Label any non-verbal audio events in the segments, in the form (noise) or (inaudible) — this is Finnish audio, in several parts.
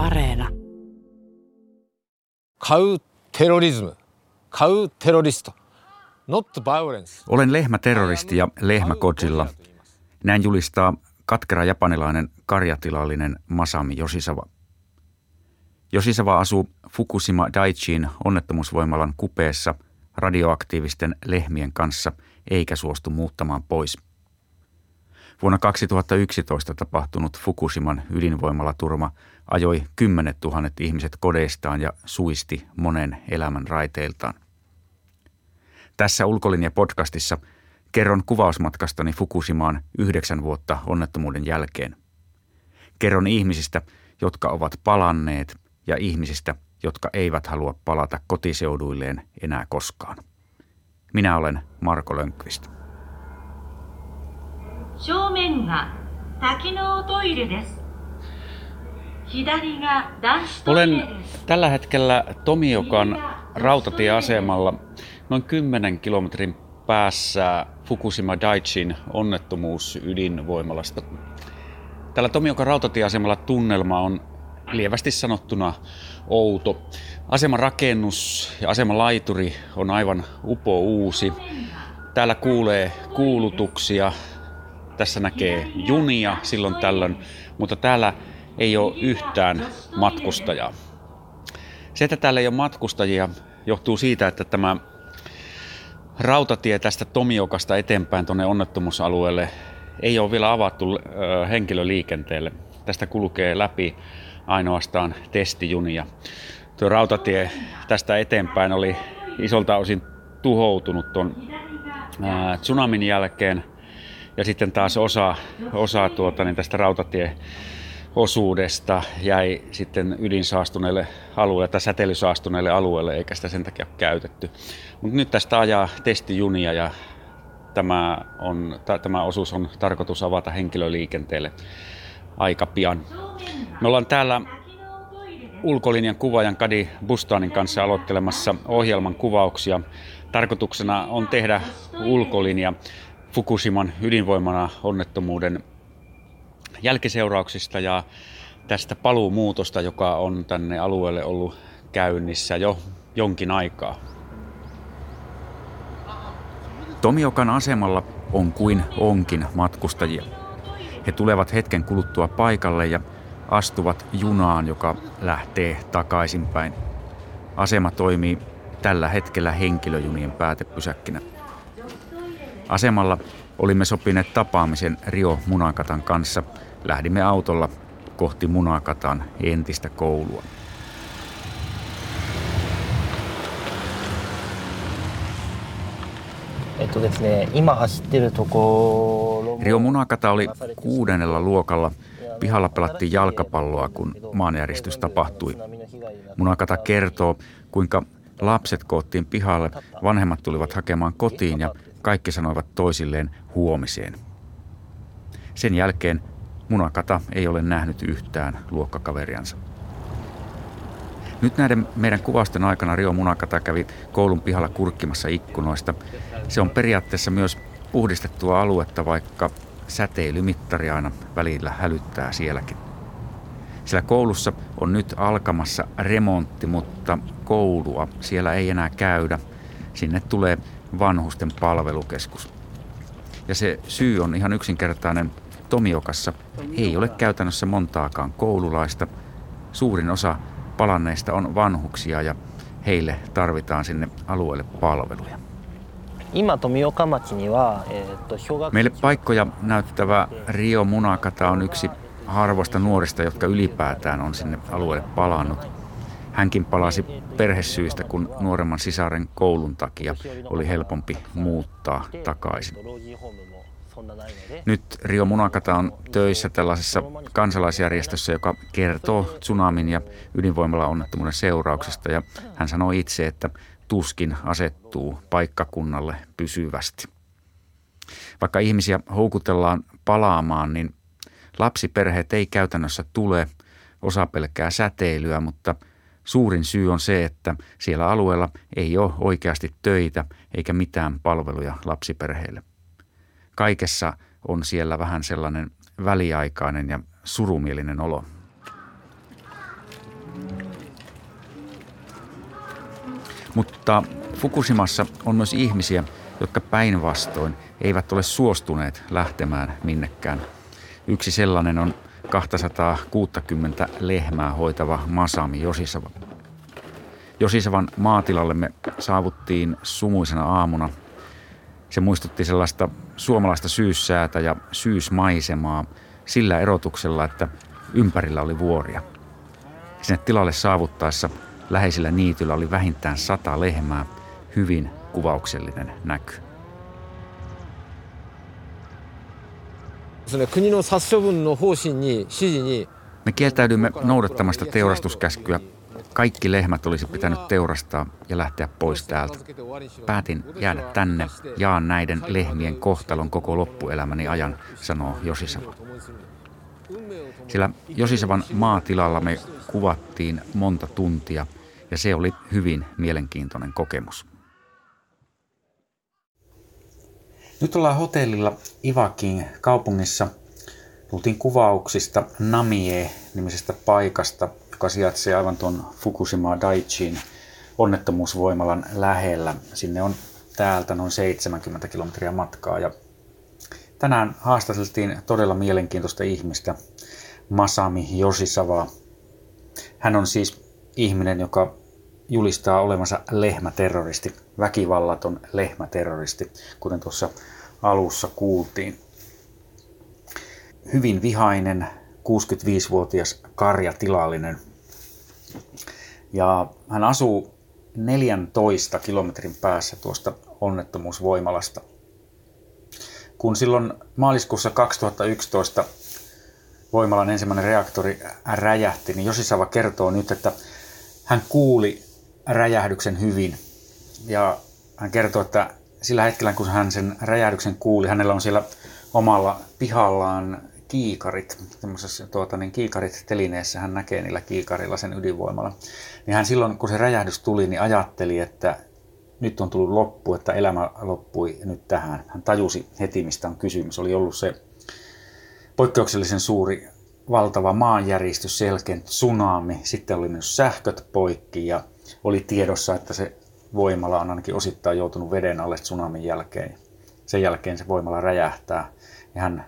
Areena. Kau terrorism. Kau terroristo. Not violence. Olen lehmäterroristi ja lehmäkodsilla. Näin julistaa katkera japanilainen karjatilallinen Masami Yoshisawa. Yoshisawa asuu Fukushima Daiichiin onnettomuusvoimalan kupeessa radioaktiivisten lehmien kanssa eikä suostu muuttamaan pois – Vuonna 2011 tapahtunut Fukushiman ydinvoimalaturma ajoi kymmenet tuhannet ihmiset kodeistaan ja suisti monen elämän raiteiltaan. Tässä Ulkolinja-podcastissa kerron kuvausmatkastani Fukushimaan yhdeksän vuotta onnettomuuden jälkeen. Kerron ihmisistä, jotka ovat palanneet ja ihmisistä, jotka eivät halua palata kotiseuduilleen enää koskaan. Minä olen Marko Lönkvist. 正面が多機能トイレです左が男子トイレ Olen です tällä hetkellä Tomiokan rautatieasemalla noin 10 kilometrin päässä Fukushima Daichin onnettomuusydinvoimalasta. Tällä Tomiokan rautatieasemalla tunnelma on lievästi sanottuna outo. Aseman rakennus ja aseman laituri on aivan upo uusi. Täällä kuulee kuulutuksia, tässä näkee junia silloin tällöin, mutta täällä ei ole yhtään matkustajaa. Se, että täällä ei ole matkustajia, johtuu siitä, että tämä rautatie tästä Tomiokasta eteenpäin tuonne onnettomuusalueelle ei ole vielä avattu henkilöliikenteelle. Tästä kulkee läpi ainoastaan testijunia. Tuo rautatie tästä eteenpäin oli isolta osin tuhoutunut tuon tsunamin jälkeen ja sitten taas osa, osa tuota, niin tästä rautatieosuudesta jäi sitten ydinsaastuneelle alueelle tai säteilysaastuneelle alueelle, eikä sitä sen takia käytetty. Mutta nyt tästä ajaa testijunia ja tämä, on, ta- tämä osuus on tarkoitus avata henkilöliikenteelle aika pian. Me ollaan täällä ulkolinjan kuvaajan Kadi Bustanin kanssa aloittelemassa ohjelman kuvauksia. Tarkoituksena on tehdä ulkolinja Fukushiman ydinvoimana onnettomuuden jälkiseurauksista ja tästä paluumuutosta, joka on tänne alueelle ollut käynnissä jo jonkin aikaa. Tomiokan asemalla on kuin onkin matkustajia. He tulevat hetken kuluttua paikalle ja astuvat junaan, joka lähtee takaisinpäin. Asema toimii tällä hetkellä henkilöjunien päätepysäkkinä. Asemalla olimme sopineet tapaamisen Rio Munakatan kanssa. Lähdimme autolla kohti Munakatan entistä koulua. Rio Munakata oli kuudennella luokalla. Pihalla pelattiin jalkapalloa, kun maanjäristys tapahtui. Munakata kertoo, kuinka lapset koottiin pihalle, vanhemmat tulivat hakemaan kotiin ja kaikki sanoivat toisilleen huomiseen. Sen jälkeen Munakata ei ole nähnyt yhtään luokkakaveriansa. Nyt näiden meidän kuvausten aikana Rio Munakata kävi koulun pihalla kurkkimassa ikkunoista. Se on periaatteessa myös puhdistettua aluetta, vaikka säteilymittari aina välillä hälyttää sielläkin. Sillä koulussa on nyt alkamassa remontti, mutta koulua siellä ei enää käydä. Sinne tulee vanhusten palvelukeskus. Ja se syy on ihan yksinkertainen. Tomiokassa ei ole käytännössä montaakaan koululaista. Suurin osa palanneista on vanhuksia ja heille tarvitaan sinne alueelle palveluja. Meille paikkoja näyttävä Rio Munakata on yksi harvoista nuorista, jotka ylipäätään on sinne alueelle palannut. Hänkin palasi perhesyistä, kun nuoremman sisaren koulun takia oli helpompi muuttaa takaisin. Nyt Rio Munakata on töissä tällaisessa kansalaisjärjestössä, joka kertoo tsunamin ja ydinvoimalla onnettomuuden seurauksista. Ja hän sanoi itse, että tuskin asettuu paikkakunnalle pysyvästi. Vaikka ihmisiä houkutellaan palaamaan, niin lapsiperheet ei käytännössä tule. Osa pelkää säteilyä, mutta – Suurin syy on se, että siellä alueella ei ole oikeasti töitä eikä mitään palveluja lapsiperheille. Kaikessa on siellä vähän sellainen väliaikainen ja surumielinen olo. Mutta Fukushimassa on myös ihmisiä, jotka päinvastoin eivät ole suostuneet lähtemään minnekään. Yksi sellainen on 260 lehmää hoitava Masami Josisava. Josisavan maatilalle me saavuttiin sumuisena aamuna. Se muistutti sellaista suomalaista syyssäätä ja syysmaisemaa sillä erotuksella, että ympärillä oli vuoria. Sinne tilalle saavuttaessa läheisillä niityllä oli vähintään sata lehmää, hyvin kuvauksellinen näky. 国の殺処分の方針に指示に Me kieltäydymme noudattamasta teurastuskäskyä. Kaikki lehmät olisi pitänyt teurastaa ja lähteä pois täältä. Päätin jäädä tänne, jaan näiden lehmien kohtalon koko loppuelämäni ajan, sanoo Josisava. Sillä Josisavan maatilalla me kuvattiin monta tuntia ja se oli hyvin mielenkiintoinen kokemus. Nyt ollaan hotellilla Ivakin kaupungissa. Tultiin kuvauksista Namie-nimisestä paikasta, joka sijaitsee aivan tuon Fukushima Daichin onnettomuusvoimalan lähellä. Sinne on täältä noin 70 kilometriä matkaa ja tänään haastateltiin todella mielenkiintoista ihmistä, Masami Yoshisawa. Hän on siis ihminen, joka julistaa olevansa lehmäterroristi, väkivallaton lehmäterroristi, kuten tuossa alussa kuultiin. Hyvin vihainen, 65-vuotias karjatilallinen. Ja hän asuu 14 kilometrin päässä tuosta onnettomuusvoimalasta. Kun silloin maaliskuussa 2011 voimalan ensimmäinen reaktori räjähti, niin Josisava kertoo nyt, että hän kuuli räjähdyksen hyvin. Ja hän kertoo, että sillä hetkellä, kun hän sen räjähdyksen kuuli, hänellä on siellä omalla pihallaan kiikarit, semmoisessa tuota, niin kiikarit telineessä, hän näkee niillä kiikarilla sen ydinvoimalla. Niin hän silloin, kun se räjähdys tuli, niin ajatteli, että nyt on tullut loppu, että elämä loppui nyt tähän. Hän tajusi heti, mistä on kysymys. Oli ollut se poikkeuksellisen suuri valtava maanjäristys, selkeä tsunami, sitten oli myös sähköt poikki ja oli tiedossa, että se voimala on ainakin osittain joutunut veden alle tsunamin jälkeen. Sen jälkeen se voimala räjähtää. Ja hän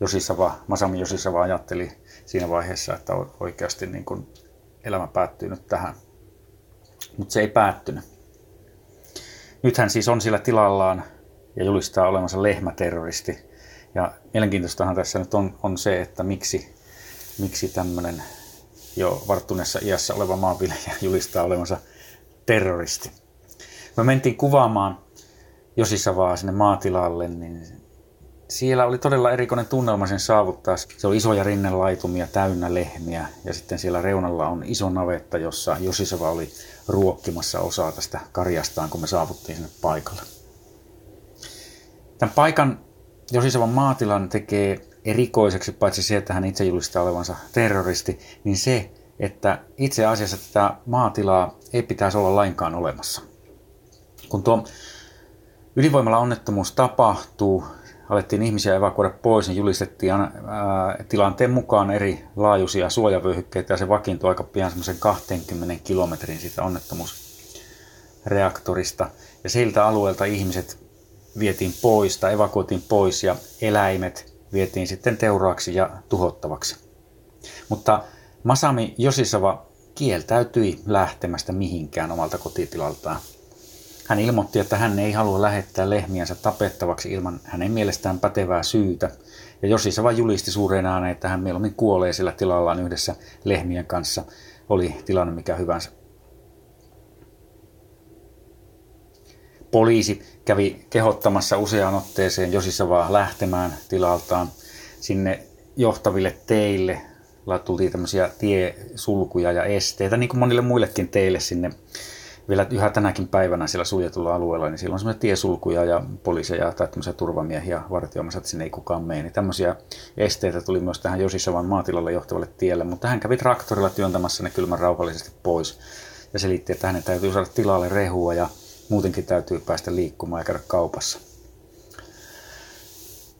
Josisava, Masami Josisava ajatteli siinä vaiheessa, että oikeasti niin kuin elämä päättyy nyt tähän. Mutta se ei päättynyt. Nyt hän siis on sillä tilallaan ja julistaa olevansa lehmäterroristi. Ja mielenkiintoistahan tässä nyt on, on se, että miksi, miksi tämmöinen jo varttuneessa iässä oleva maanviljelijä julistaa olevansa terroristi. Me mentiin kuvaamaan Josisavaa sinne maatilalle, niin siellä oli todella erikoinen tunnelma sen saavuttaa. Se oli isoja rinnenlaitumia täynnä lehmiä ja sitten siellä reunalla on iso navetta, jossa Josisava oli ruokkimassa osaa tästä karjastaan, kun me saavuttiin sinne paikalle. Tämän paikan Josisavan maatilan tekee erikoiseksi, paitsi se, että hän itse julistaa olevansa terroristi, niin se, että itse asiassa tätä maatilaa ei pitäisi olla lainkaan olemassa. Kun tuo ydinvoimalla onnettomuus tapahtuu, alettiin ihmisiä evakuoida pois, niin julistettiin ää, tilanteen mukaan eri laajuisia suojavyöhykkeitä ja se vakiintui aika pian semmoisen 20 kilometrin siitä onnettomuusreaktorista. Ja siltä alueelta ihmiset vietiin pois tai evakuoitiin pois ja eläimet vietiin sitten teuraaksi ja tuhottavaksi. Mutta Masami Josisava kieltäytyi lähtemästä mihinkään omalta kotitilaltaan. Hän ilmoitti, että hän ei halua lähettää lehmiänsä tapettavaksi ilman hänen mielestään pätevää syytä. Ja Josisava julisti suureen ääneen, että hän mieluummin kuolee sillä tilallaan yhdessä lehmien kanssa, oli tilanne mikä hyvänsä. Poliisi kävi kehottamassa useaan otteeseen Josisavaa lähtemään tilaltaan sinne johtaville teille. Tultiin tämmöisiä tiesulkuja ja esteitä, niin kuin monille muillekin teille sinne vielä yhä tänäkin päivänä siellä suljetulla alueella, niin siellä on semmoisia tiesulkuja ja poliiseja tai tämmöisiä turvamiehiä vartioimassa, että sinne ei kukaan mene. Niin tämmöisiä esteitä tuli myös tähän Josisavan maatilalle johtavalle tielle, mutta hän kävi traktorilla työntämässä ne kylmän rauhallisesti pois ja selitti, että hänen täytyy saada tilalle rehua ja muutenkin täytyy päästä liikkumaan ja käydä kaupassa.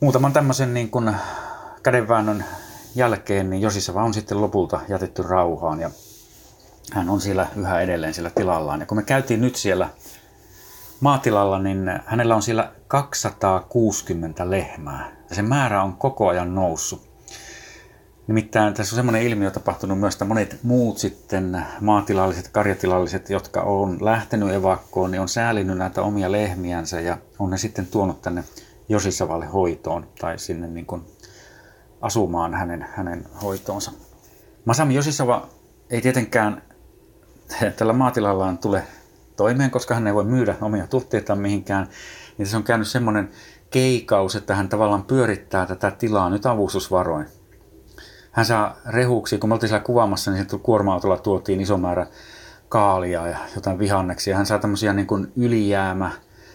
Muutaman tämmöisen niin kuin kädenväännön jälkeen niin Josissa on sitten lopulta jätetty rauhaan ja hän on siellä yhä edelleen siellä tilallaan. Ja kun me käytiin nyt siellä maatilalla, niin hänellä on siellä 260 lehmää. Ja se määrä on koko ajan noussut. Nimittäin tässä on semmoinen ilmiö tapahtunut myös, että monet muut sitten maatilalliset, karjatilalliset, jotka on lähtenyt evakkoon, niin on säälinyt näitä omia lehmiänsä ja on ne sitten tuonut tänne Josisavalle hoitoon tai sinne niin kuin asumaan hänen, hänen hoitoonsa. Masami Josisava ei tietenkään (laughs) tällä maatilallaan tule toimeen, koska hän ei voi myydä omia tuotteitaan mihinkään. Niin se on käynyt semmoinen keikaus, että hän tavallaan pyörittää tätä tilaa nyt avustusvaroin. Hän saa rehuksi, kun me oltiin siellä kuvaamassa, niin kuorma-autolla tuotiin iso määrä kaalia ja jotain vihanneksia. Hän saa tämmöisiä niin kuin ylijäämä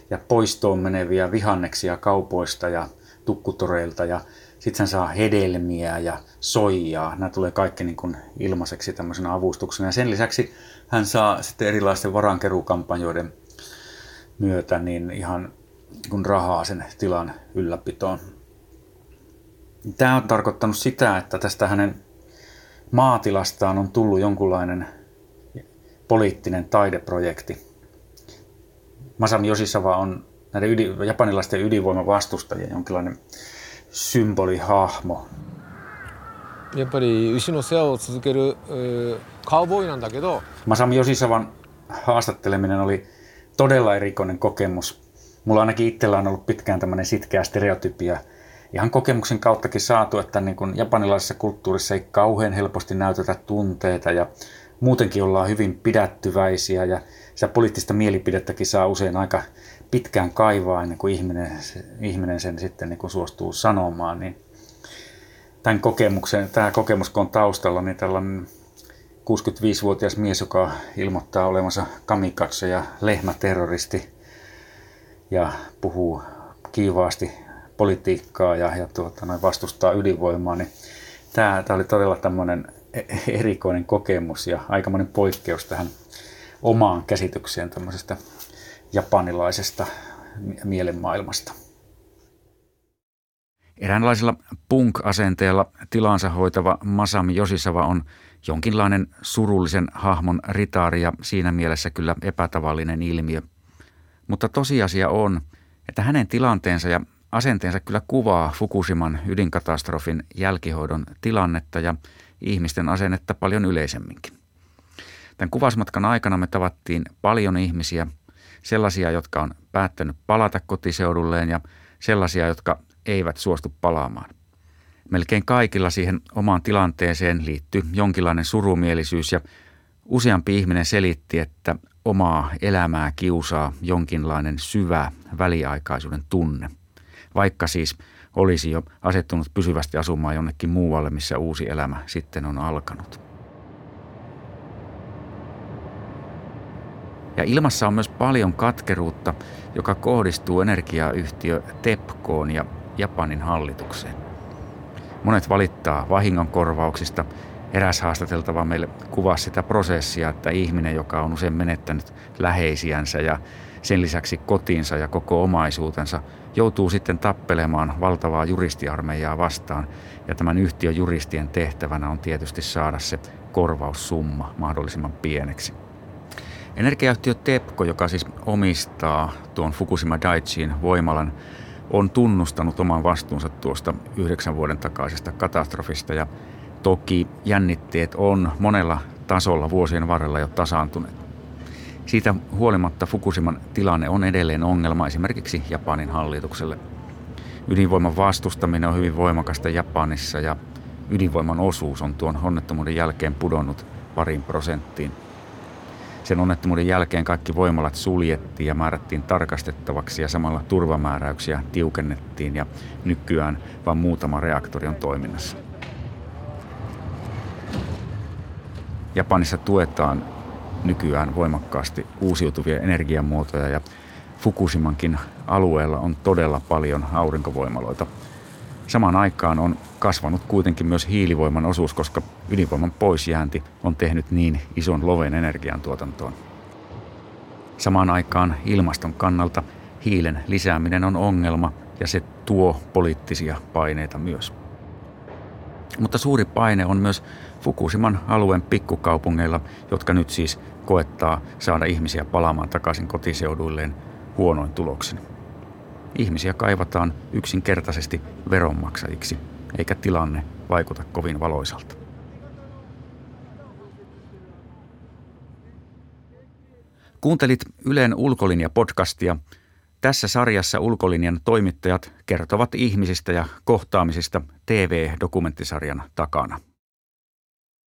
ja poistoon meneviä vihanneksia kaupoista ja tukkutoreilta ja sitten hän saa hedelmiä ja soijaa. Nämä tulee kaikki niin kuin ilmaiseksi tämmöisenä avustuksena. Ja sen lisäksi hän saa sitten erilaisten varankeruukampanjoiden myötä niin ihan kun rahaa sen tilan ylläpitoon. Tämä on tarkoittanut sitä, että tästä hänen maatilastaan on tullut jonkunlainen poliittinen taideprojekti. Masami Yoshisawa on näiden ydin, japanilaisten ydinvoimavastustajien jonkinlainen symbolihahmo. やっぱり牛の世話を続けるカウボーイなんだけど Masami Josisavan haastatteleminen oli todella erikoinen kokemus. Mulla ainakin itsellä on ollut pitkään tämmöinen sitkeä stereotypia ihan kokemuksen kauttakin saatu, että niin kuin japanilaisessa kulttuurissa ei kauhean helposti näytetä tunteita ja muutenkin ollaan hyvin pidättyväisiä ja sitä poliittista mielipidettäkin saa usein aika pitkään kaivaa ennen kuin ihminen, ihminen sen sitten niin kuin suostuu sanomaan, niin tämän kokemuksen, tämä kokemus kun on taustalla, niin tällainen 65-vuotias mies, joka ilmoittaa olevansa kamikatse ja lehmäterroristi ja puhuu kiivaasti politiikkaa ja, ja tuota, noin vastustaa ydinvoimaa, niin tämä, tämä oli todella tämmöinen e-, erikoinen kokemus ja aikamoinen poikkeus tähän omaan käsitykseen tämmöisestä japanilaisesta mielenmaailmasta. Eräänlaisella punk-asenteella tilansa hoitava Masami Josisava on jonkinlainen surullisen hahmon ritaari ja siinä mielessä kyllä epätavallinen ilmiö. Mutta tosiasia on, että hänen tilanteensa ja asenteensa kyllä kuvaa Fukushiman ydinkatastrofin jälkihoidon tilannetta ja ihmisten asennetta paljon yleisemminkin. Tämän kuvasmatkan aikana me tavattiin paljon ihmisiä, sellaisia, jotka on päättänyt palata kotiseudulleen ja sellaisia, jotka eivät suostu palaamaan. Melkein kaikilla siihen omaan tilanteeseen liittyy jonkinlainen surumielisyys ja useampi ihminen selitti, että omaa elämää kiusaa jonkinlainen syvä väliaikaisuuden tunne, vaikka siis olisi jo asettunut pysyvästi asumaan jonnekin muualle, missä uusi elämä sitten on alkanut. Ja ilmassa on myös paljon katkeruutta, joka kohdistuu energiayhtiö TEPKOon ja Japanin hallitukseen. Monet valittaa vahingonkorvauksista. Eräs haastateltava meille kuvasi sitä prosessia, että ihminen, joka on usein menettänyt läheisiänsä ja sen lisäksi kotiinsa ja koko omaisuutensa, joutuu sitten tappelemaan valtavaa juristiarmeijaa vastaan. Ja tämän yhtiön juristien tehtävänä on tietysti saada se korvaussumma mahdollisimman pieneksi. Energiayhtiö TEPCO, joka siis omistaa tuon Fukushima Daiichin voimalan, on tunnustanut oman vastuunsa tuosta yhdeksän vuoden takaisesta katastrofista ja toki jännitteet on monella tasolla vuosien varrella jo tasaantuneet. Siitä huolimatta Fukushiman tilanne on edelleen ongelma esimerkiksi Japanin hallitukselle. Ydinvoiman vastustaminen on hyvin voimakasta Japanissa ja ydinvoiman osuus on tuon onnettomuuden jälkeen pudonnut parin prosenttiin sen onnettomuuden jälkeen kaikki voimalat suljettiin ja määrättiin tarkastettavaksi ja samalla turvamääräyksiä tiukennettiin ja nykyään vain muutama reaktori on toiminnassa. Japanissa tuetaan nykyään voimakkaasti uusiutuvia energiamuotoja ja Fukushimankin alueella on todella paljon aurinkovoimaloita – Samaan aikaan on kasvanut kuitenkin myös hiilivoiman osuus, koska ydinvoiman poisjäänti on tehnyt niin ison loven energiantuotantoon. Samaan aikaan ilmaston kannalta hiilen lisääminen on ongelma ja se tuo poliittisia paineita myös. Mutta suuri paine on myös Fukushiman alueen pikkukaupungeilla, jotka nyt siis koettaa saada ihmisiä palaamaan takaisin kotiseuduilleen huonoin tuloksin. Ihmisiä kaivataan yksinkertaisesti veronmaksajiksi, eikä tilanne vaikuta kovin valoisalta. Kuuntelit Ylen ulkolinja-podcastia. Tässä sarjassa ulkolinjan toimittajat kertovat ihmisistä ja kohtaamisista TV-dokumenttisarjan takana.